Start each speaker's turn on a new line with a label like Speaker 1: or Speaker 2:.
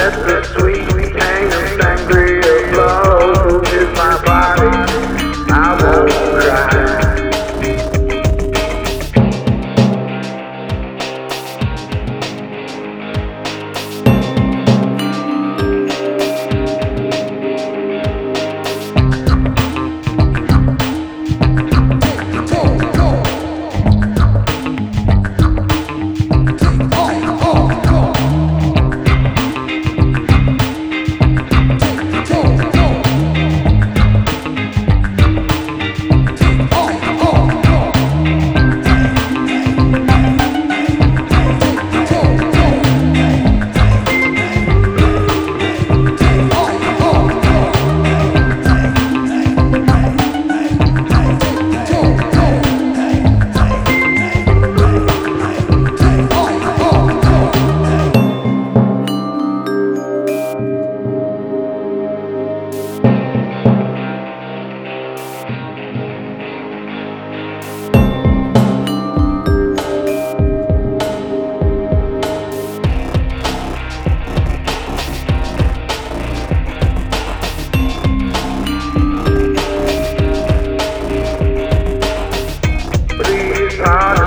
Speaker 1: left. side.